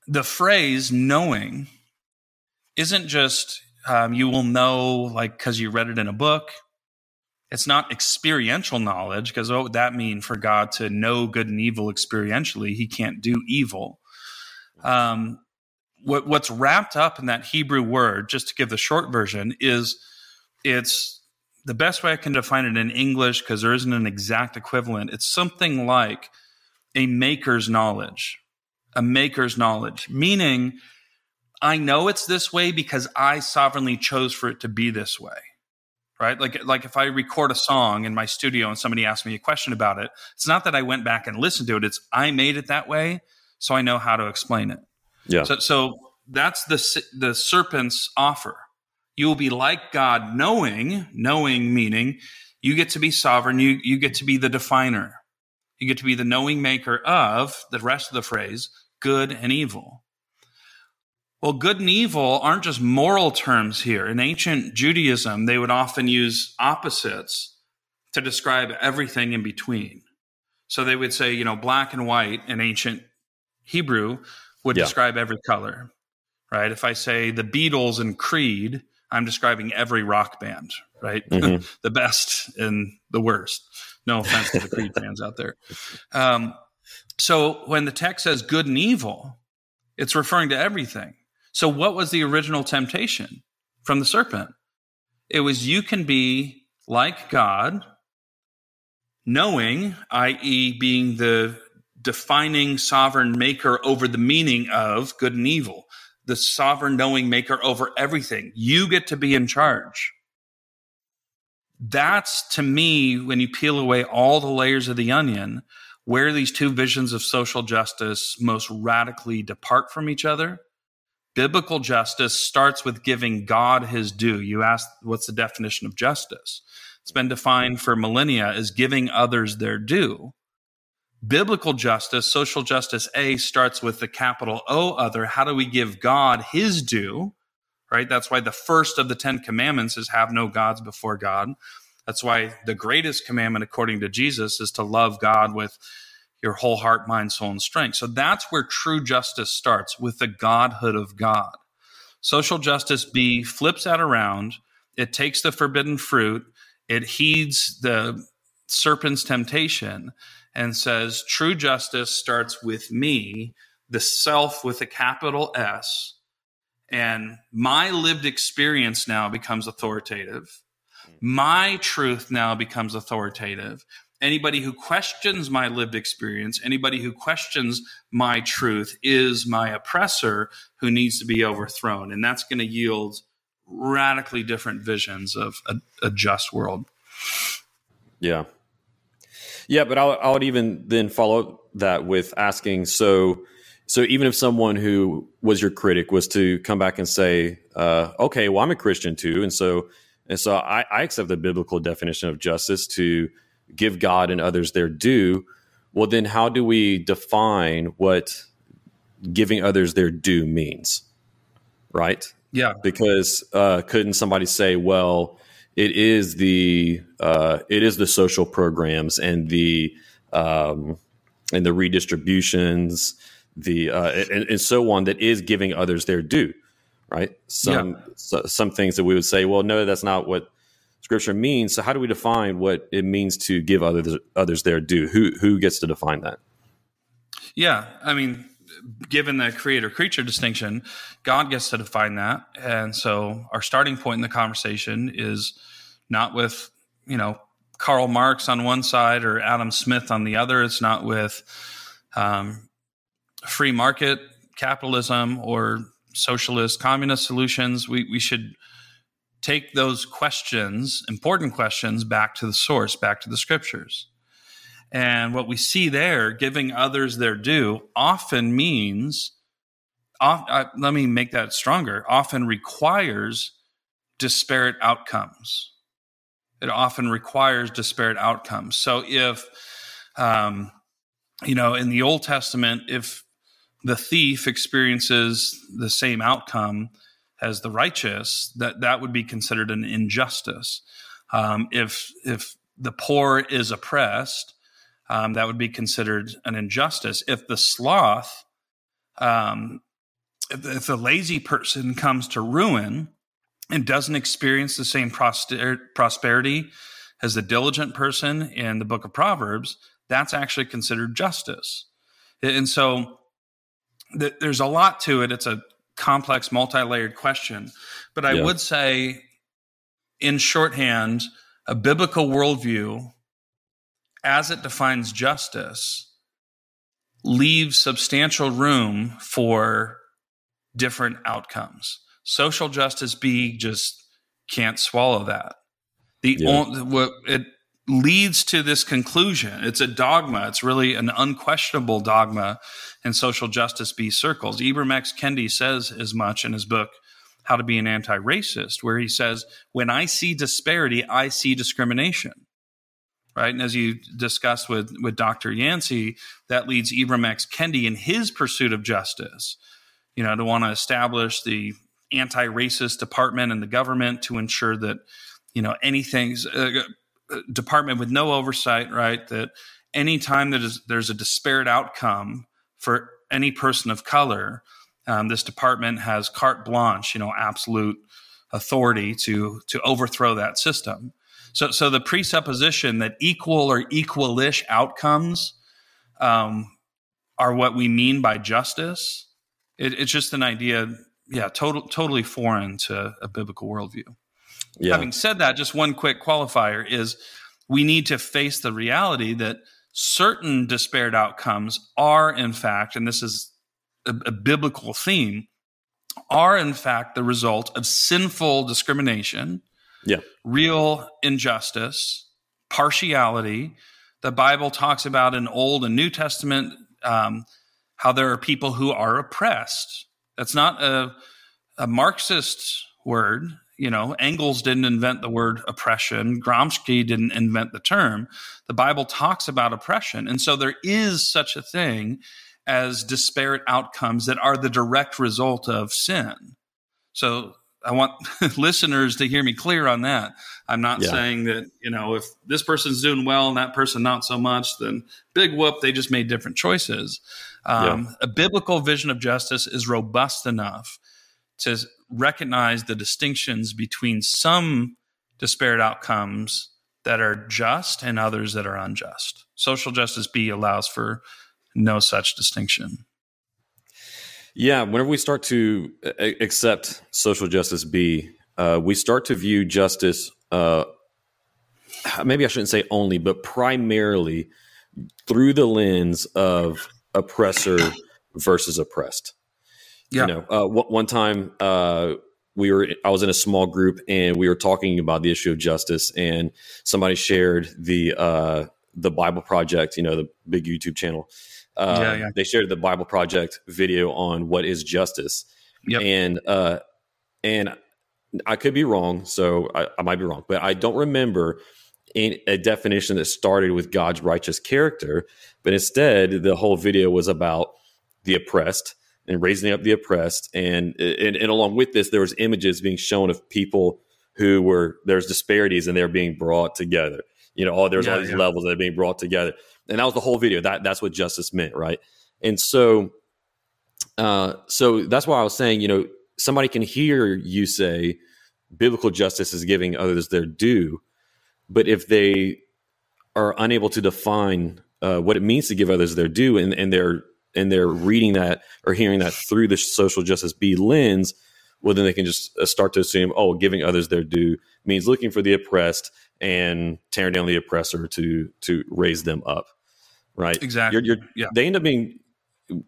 the phrase knowing isn't just um, you will know like because you read it in a book. It's not experiential knowledge because what would that mean for god to know good and evil experientially he can't do evil. Um, what, what's wrapped up in that hebrew word just to give the short version is it's the best way i can define it in english because there isn't an exact equivalent it's something like a maker's knowledge a maker's knowledge, meaning I know it's this way because I sovereignly chose for it to be this way. Right? Like like if I record a song in my studio and somebody asks me a question about it, it's not that I went back and listened to it, it's I made it that way, so I know how to explain it. Yeah. So so that's the the serpent's offer. You will be like God, knowing, knowing meaning you get to be sovereign, you you get to be the definer. You get to be the knowing maker of the rest of the phrase, good and evil. Well, good and evil aren't just moral terms here. In ancient Judaism, they would often use opposites to describe everything in between. So they would say, you know, black and white in ancient Hebrew would yeah. describe every color, right? If I say the Beatles and Creed, I'm describing every rock band, right? Mm-hmm. the best and the worst. No offense to the Creed fans out there. Um, so when the text says good and evil, it's referring to everything. So what was the original temptation from the serpent? It was you can be like God, knowing, i.e., being the defining sovereign maker over the meaning of good and evil, the sovereign knowing maker over everything. You get to be in charge. That's to me, when you peel away all the layers of the onion, where these two visions of social justice most radically depart from each other. Biblical justice starts with giving God his due. You asked, what's the definition of justice? It's been defined for millennia as giving others their due. Biblical justice, social justice A, starts with the capital O other. How do we give God his due? Right? That's why the first of the Ten Commandments is have no gods before God. That's why the greatest commandment, according to Jesus, is to love God with your whole heart, mind, soul, and strength. So that's where true justice starts with the Godhood of God. Social justice B flips that around. It takes the forbidden fruit, it heeds the serpent's temptation, and says, True justice starts with me, the self with a capital S. And my lived experience now becomes authoritative my truth now becomes authoritative. anybody who questions my lived experience, anybody who questions my truth is my oppressor who needs to be overthrown. And that's going to yield radically different visions of a, a just world. Yeah. Yeah, but I, would even then follow that with asking so so even if someone who was your critic was to come back and say, uh, okay, well, I'm a Christian too, and so and so I, I accept the biblical definition of justice to give God and others their due. Well, then how do we define what giving others their due means? Right? Yeah. Because uh, couldn't somebody say, well, it is the uh, it is the social programs and the um, and the redistributions, the uh, and, and, so on that is giving others their due, right? Some yeah. so, some things that we would say, well, no, that's not what Scripture means. So how do we define what it means to give others others their due? Who who gets to define that? Yeah, I mean, given the creator creature distinction, God gets to define that. And so our starting point in the conversation is not with, you know, Karl Marx on one side or Adam Smith on the other. It's not with um, free market capitalism or socialist communist solutions. We, we should take those questions, important questions, back to the source, back to the scriptures. And what we see there, giving others their due, often means, uh, let me make that stronger, often requires disparate outcomes. It often requires disparate outcomes. So if, um, you know, in the Old Testament, if the thief experiences the same outcome as the righteous, that that would be considered an injustice. Um, if if the poor is oppressed, um, that would be considered an injustice. If the sloth, um, if, if the lazy person comes to ruin and doesn't experience the same proster- prosperity as the diligent person in the book of Proverbs, that's actually considered justice. And so th- there's a lot to it. It's a complex, multi layered question. But I yeah. would say, in shorthand, a biblical worldview as it defines justice, leaves substantial room for different outcomes. Social justice B just can't swallow that. The yeah. only, what it leads to this conclusion. It's a dogma. It's really an unquestionable dogma in social justice B circles. Ibram X. Kendi says as much in his book, How to Be an Anti Racist, where he says, When I see disparity, I see discrimination right? And as you discussed with with Dr. Yancey, that leads Ibram X. Kendi in his pursuit of justice, you know, to want to establish the anti-racist department in the government to ensure that, you know, anything's uh, department with no oversight, right? That anytime that is, there's a disparate outcome for any person of color, um, this department has carte blanche, you know, absolute authority to to overthrow that system. So, so the presupposition that equal or equalish outcomes um, are what we mean by justice, it, it's just an idea, yeah, total, totally foreign to a biblical worldview. Yeah. Having said that, just one quick qualifier is we need to face the reality that certain disparate outcomes are, in fact, and this is a, a biblical theme, are in fact the result of sinful discrimination yeah. real injustice, partiality. The Bible talks about in Old and New Testament um, how there are people who are oppressed. That's not a, a Marxist word. You know, Engels didn't invent the word oppression. Gramsci didn't invent the term. The Bible talks about oppression. And so there is such a thing as disparate outcomes that are the direct result of sin. So I want listeners to hear me clear on that. I'm not yeah. saying that, you know, if this person's doing well and that person not so much, then big whoop, they just made different choices. Um, yeah. A biblical vision of justice is robust enough to recognize the distinctions between some disparate outcomes that are just and others that are unjust. Social justice B allows for no such distinction. Yeah, whenever we start to accept social justice B, uh, we start to view justice uh, maybe I shouldn't say only, but primarily through the lens of oppressor versus oppressed. Yeah. You know, uh, one time uh, we were, I was in a small group and we were talking about the issue of justice, and somebody shared the uh, the Bible Project, you know, the big YouTube channel. Uh, yeah, yeah. They shared the Bible Project video on what is justice, yep. and uh, and I could be wrong, so I, I might be wrong, but I don't remember in a definition that started with God's righteous character, but instead the whole video was about the oppressed and raising up the oppressed, and and, and along with this, there was images being shown of people who were there's disparities and they're being brought together. You know, oh, there's yeah, all these yeah. levels that are being brought together, and that was the whole video. That that's what justice meant, right? And so, uh, so that's why I was saying, you know, somebody can hear you say biblical justice is giving others their due, but if they are unable to define uh, what it means to give others their due, and, and they're and they're reading that or hearing that through the social justice B lens, well, then they can just uh, start to assume, oh, giving others their due means looking for the oppressed and tearing down the oppressor to to raise them up, right? Exactly. You're, you're, yeah. They end up being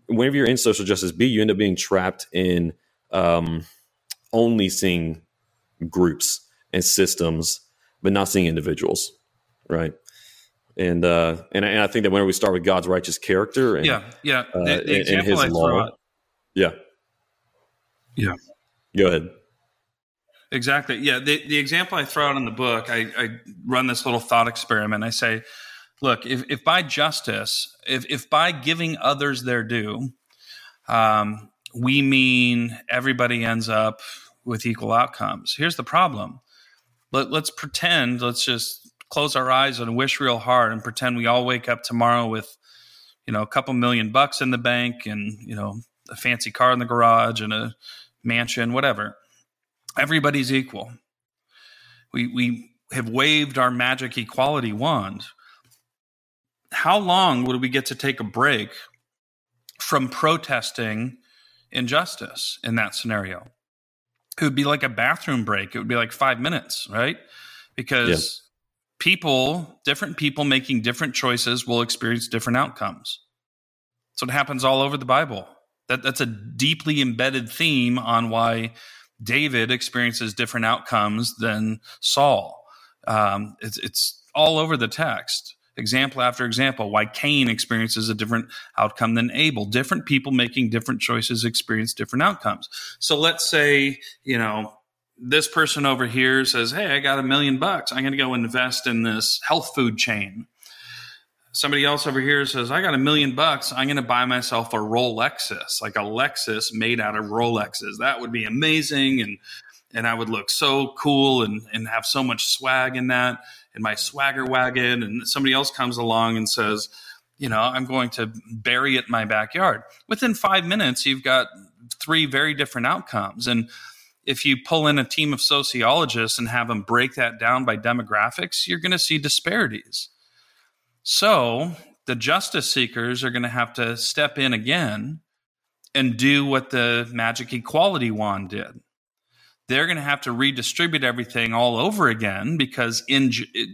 whenever you're in social justice B, you end up being trapped in um, only seeing groups and systems, but not seeing individuals, right? And uh, and and I think that whenever we start with God's righteous character, and, yeah, yeah, the, the uh, example and His law, out, yeah, yeah. Go ahead. Exactly. Yeah. The, the example I throw out in the book, I, I run this little thought experiment. I say, look, if, if by justice, if, if by giving others their due, um, we mean everybody ends up with equal outcomes. Here's the problem. Let, let's pretend, let's just close our eyes and wish real hard and pretend we all wake up tomorrow with, you know, a couple million bucks in the bank and, you know, a fancy car in the garage and a mansion, whatever. Everybody's equal. We, we have waved our magic equality wand. How long would we get to take a break from protesting injustice in that scenario? It would be like a bathroom break. It would be like five minutes, right? Because. People, different people making different choices will experience different outcomes. So it happens all over the Bible. That, that's a deeply embedded theme on why David experiences different outcomes than Saul. Um, it's, it's all over the text, example after example. Why Cain experiences a different outcome than Abel. Different people making different choices experience different outcomes. So let's say, you know, this person over here says, Hey, I got a million bucks. I'm going to go invest in this health food chain somebody else over here says, I got a million bucks. I'm going to buy myself a Rolexus, like a Lexus made out of Rolexes. That would be amazing. And, and I would look so cool and, and have so much swag in that in my swagger wagon. And somebody else comes along and says, you know, I'm going to bury it in my backyard. Within five minutes, you've got three very different outcomes. And if you pull in a team of sociologists and have them break that down by demographics, you're going to see disparities. So the justice seekers are going to have to step in again and do what the magic equality wand did. They're going to have to redistribute everything all over again because in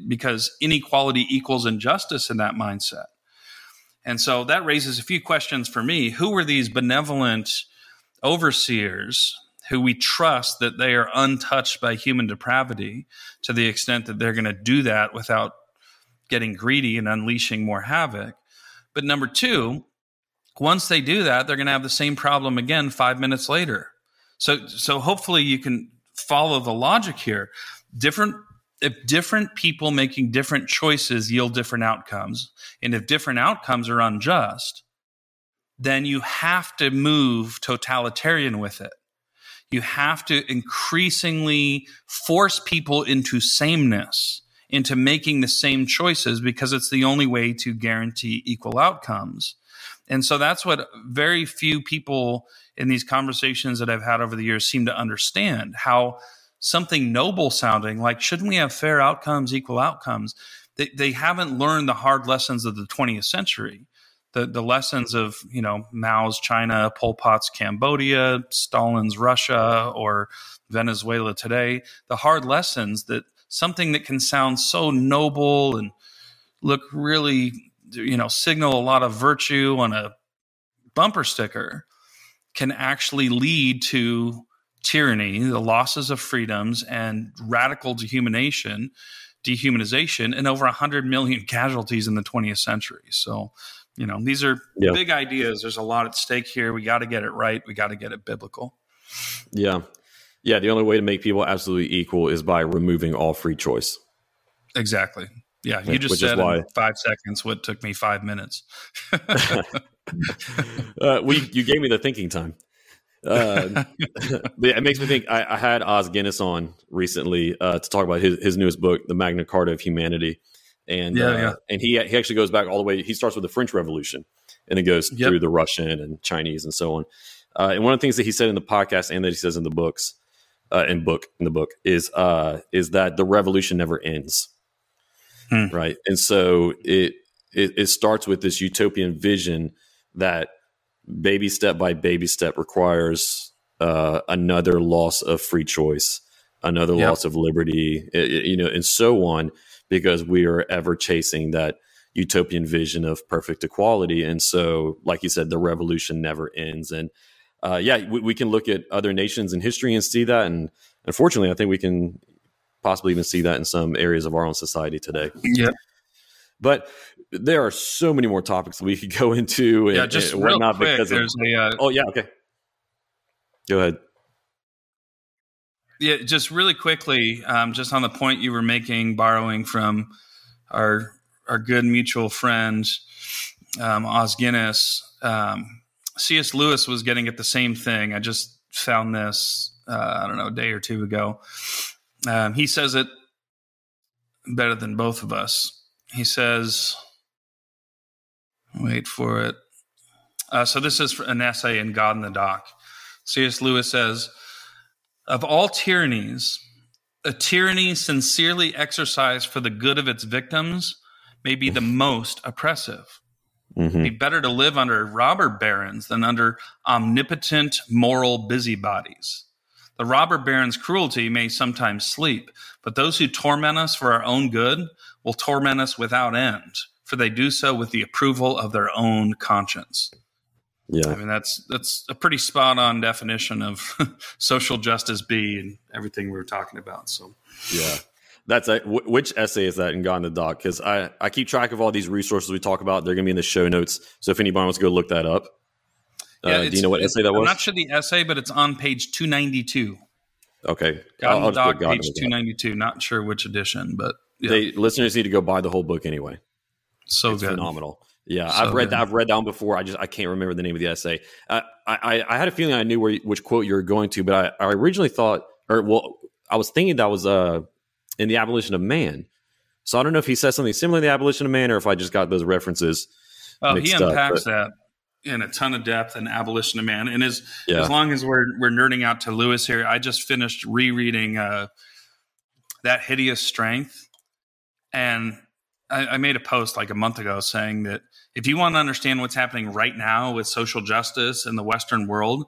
because inequality equals injustice in that mindset. And so that raises a few questions for me. Who are these benevolent overseers who we trust that they are untouched by human depravity to the extent that they're going to do that without getting greedy and unleashing more havoc. But number two, once they do that, they're going to have the same problem again five minutes later. So, so hopefully you can follow the logic here. Different, if different people making different choices yield different outcomes, and if different outcomes are unjust, then you have to move totalitarian with it. You have to increasingly force people into sameness into making the same choices because it's the only way to guarantee equal outcomes. And so that's what very few people in these conversations that I've had over the years seem to understand how something noble sounding like shouldn't we have fair outcomes, equal outcomes? They, they haven't learned the hard lessons of the 20th century. The, the lessons of you know Mao's China, Pol Pot's Cambodia, Stalin's Russia, or Venezuela today, the hard lessons that something that can sound so noble and look really, you know, signal a lot of virtue on a bumper sticker can actually lead to tyranny, the losses of freedoms, and radical dehumanization, dehumanization, and over 100 million casualties in the 20th century. So, you know, these are yeah. big ideas. There's a lot at stake here. We got to get it right. We got to get it biblical. Yeah. Yeah. The only way to make people absolutely equal is by removing all free choice. Exactly. Yeah. You just Which said why, in five seconds what took me five minutes. uh, well, you, you gave me the thinking time. Uh, it makes me think. I, I, had Os Guinness on recently uh, to talk about his, his newest book, The Magna Carta of Humanity, and yeah, uh, yeah. and he he actually goes back all the way. He starts with the French Revolution, and it goes yep. through the Russian and Chinese and so on. Uh, and one of the things that he said in the podcast and that he says in the books, uh, in book in the book is uh, is that the revolution never ends, hmm. right? And so it, it it starts with this utopian vision that baby step by baby step requires uh, another loss of free choice, another yep. loss of liberty, it, you know, and so on, because we are ever chasing that utopian vision of perfect equality. And so, like you said, the revolution never ends. And uh, yeah, we, we, can look at other nations in history and see that. And unfortunately, I think we can possibly even see that in some areas of our own society today. Yeah. But there are so many more topics we could go into and, yeah, just and whatnot quick, because there's of, a, uh, oh yeah okay go ahead yeah just really quickly um, just on the point you were making borrowing from our our good mutual friend um, Os Guinness um, C.S. Lewis was getting at the same thing I just found this uh, I don't know a day or two ago um, he says it better than both of us he says Wait for it. Uh, so this is an essay in God in the Dock. C.S. Lewis says, "Of all tyrannies, a tyranny sincerely exercised for the good of its victims may be the most oppressive. Mm-hmm. It'd be better to live under robber barons than under omnipotent moral busybodies." The robber baron's cruelty may sometimes sleep, but those who torment us for our own good will torment us without end for they do so with the approval of their own conscience. Yeah. I mean that's that's a pretty spot on definition of social justice B and everything we were talking about. So Yeah. That's a, which essay is that in God in the Dock? Because I, I keep track of all these resources we talk about. They're going to be in the show notes. So if anybody wants to go look that up, yeah, uh, do you know what essay that was? I'm not sure the essay, but it's on page 292. Okay, God in the Dock, page 292. Not sure which edition, but yeah. they listeners need to go buy the whole book anyway. So it's good. phenomenal. Yeah, so I've read good. that. I've read that one before. I just I can't remember the name of the essay. Uh, I I had a feeling I knew where which quote you were going to, but I, I originally thought, or well, I was thinking that was uh in the abolition of man. So I don't know if he says something similar in the abolition of man, or if I just got those references. Oh, he unpacks up, that in a ton of depth in abolition of man, and as yeah. as long as we're we're nerding out to Lewis here, I just finished rereading uh, that hideous strength, and I, I made a post like a month ago saying that if you want to understand what's happening right now with social justice in the Western world,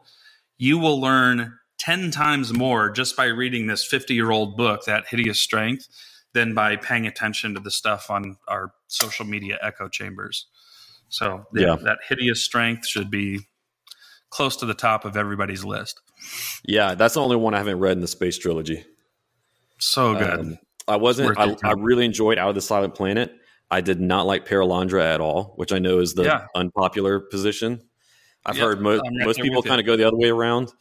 you will learn 10 times more just by reading this 50 year old book, That Hideous Strength, than by paying attention to the stuff on our social media echo chambers. So, yeah, that hideous strength should be close to the top of everybody's list. Yeah, that's the only one I haven't read in the space trilogy. So good. Um, I wasn't. I, I, really enjoyed Out of the Silent Planet. I did not like Perelandra at all, which I know is the yeah. unpopular position. I've yep, heard mo- right most people kind of go the other way around.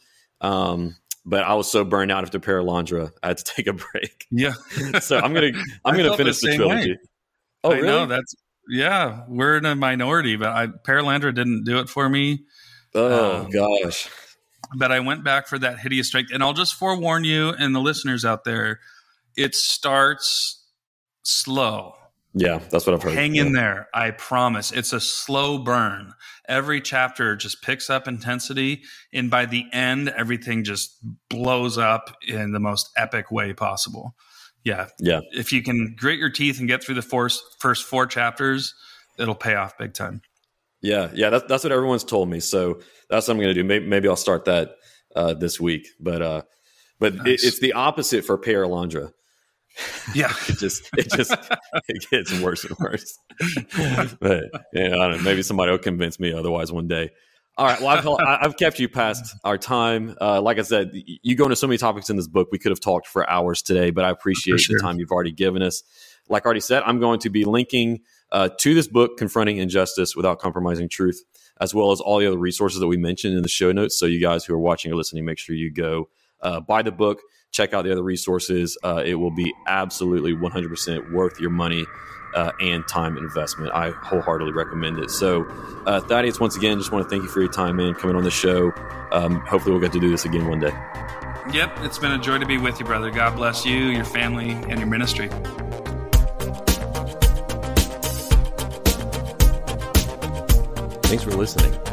Um, but I was so burned out after Perelandra, I had to take a break. Yeah. so I'm gonna I'm gonna finish the, the trilogy. Way. Oh, I really? know that's yeah. We're in a minority, but I Perelandra didn't do it for me. Oh um, gosh. But I went back for that hideous strike, and I'll just forewarn you and the listeners out there it starts slow. Yeah, that's what I've heard. Hang yeah. in there. I promise. It's a slow burn. Every chapter just picks up intensity. And by the end, everything just blows up in the most epic way possible. Yeah. Yeah. If you can grit your teeth and get through the first, first four chapters, it'll pay off big time. Yeah. Yeah. That's, that's what everyone's told me. So that's what I'm going to do. Maybe, maybe I'll start that uh, this week. But, uh, but nice. it, it's the opposite for Perelandra Yeah, it just it just it gets worse and worse. but yeah, I don't know. Maybe somebody will convince me otherwise one day. All right. Well, I've, I've kept you past our time. Uh, like I said, you go into so many topics in this book. We could have talked for hours today, but I appreciate sure. the time you've already given us. Like I already said, I'm going to be linking uh, to this book, Confronting Injustice Without Compromising Truth, as well as all the other resources that we mentioned in the show notes. So you guys who are watching or listening, make sure you go uh, buy the book, check out the other resources. Uh, it will be absolutely 100% worth your money uh, and time investment. I wholeheartedly recommend it. So, uh, Thaddeus, once again, just want to thank you for your time and coming on the show. Um, hopefully, we'll get to do this again one day. Yep, it's been a joy to be with you, brother. God bless you, your family, and your ministry. Thanks for listening.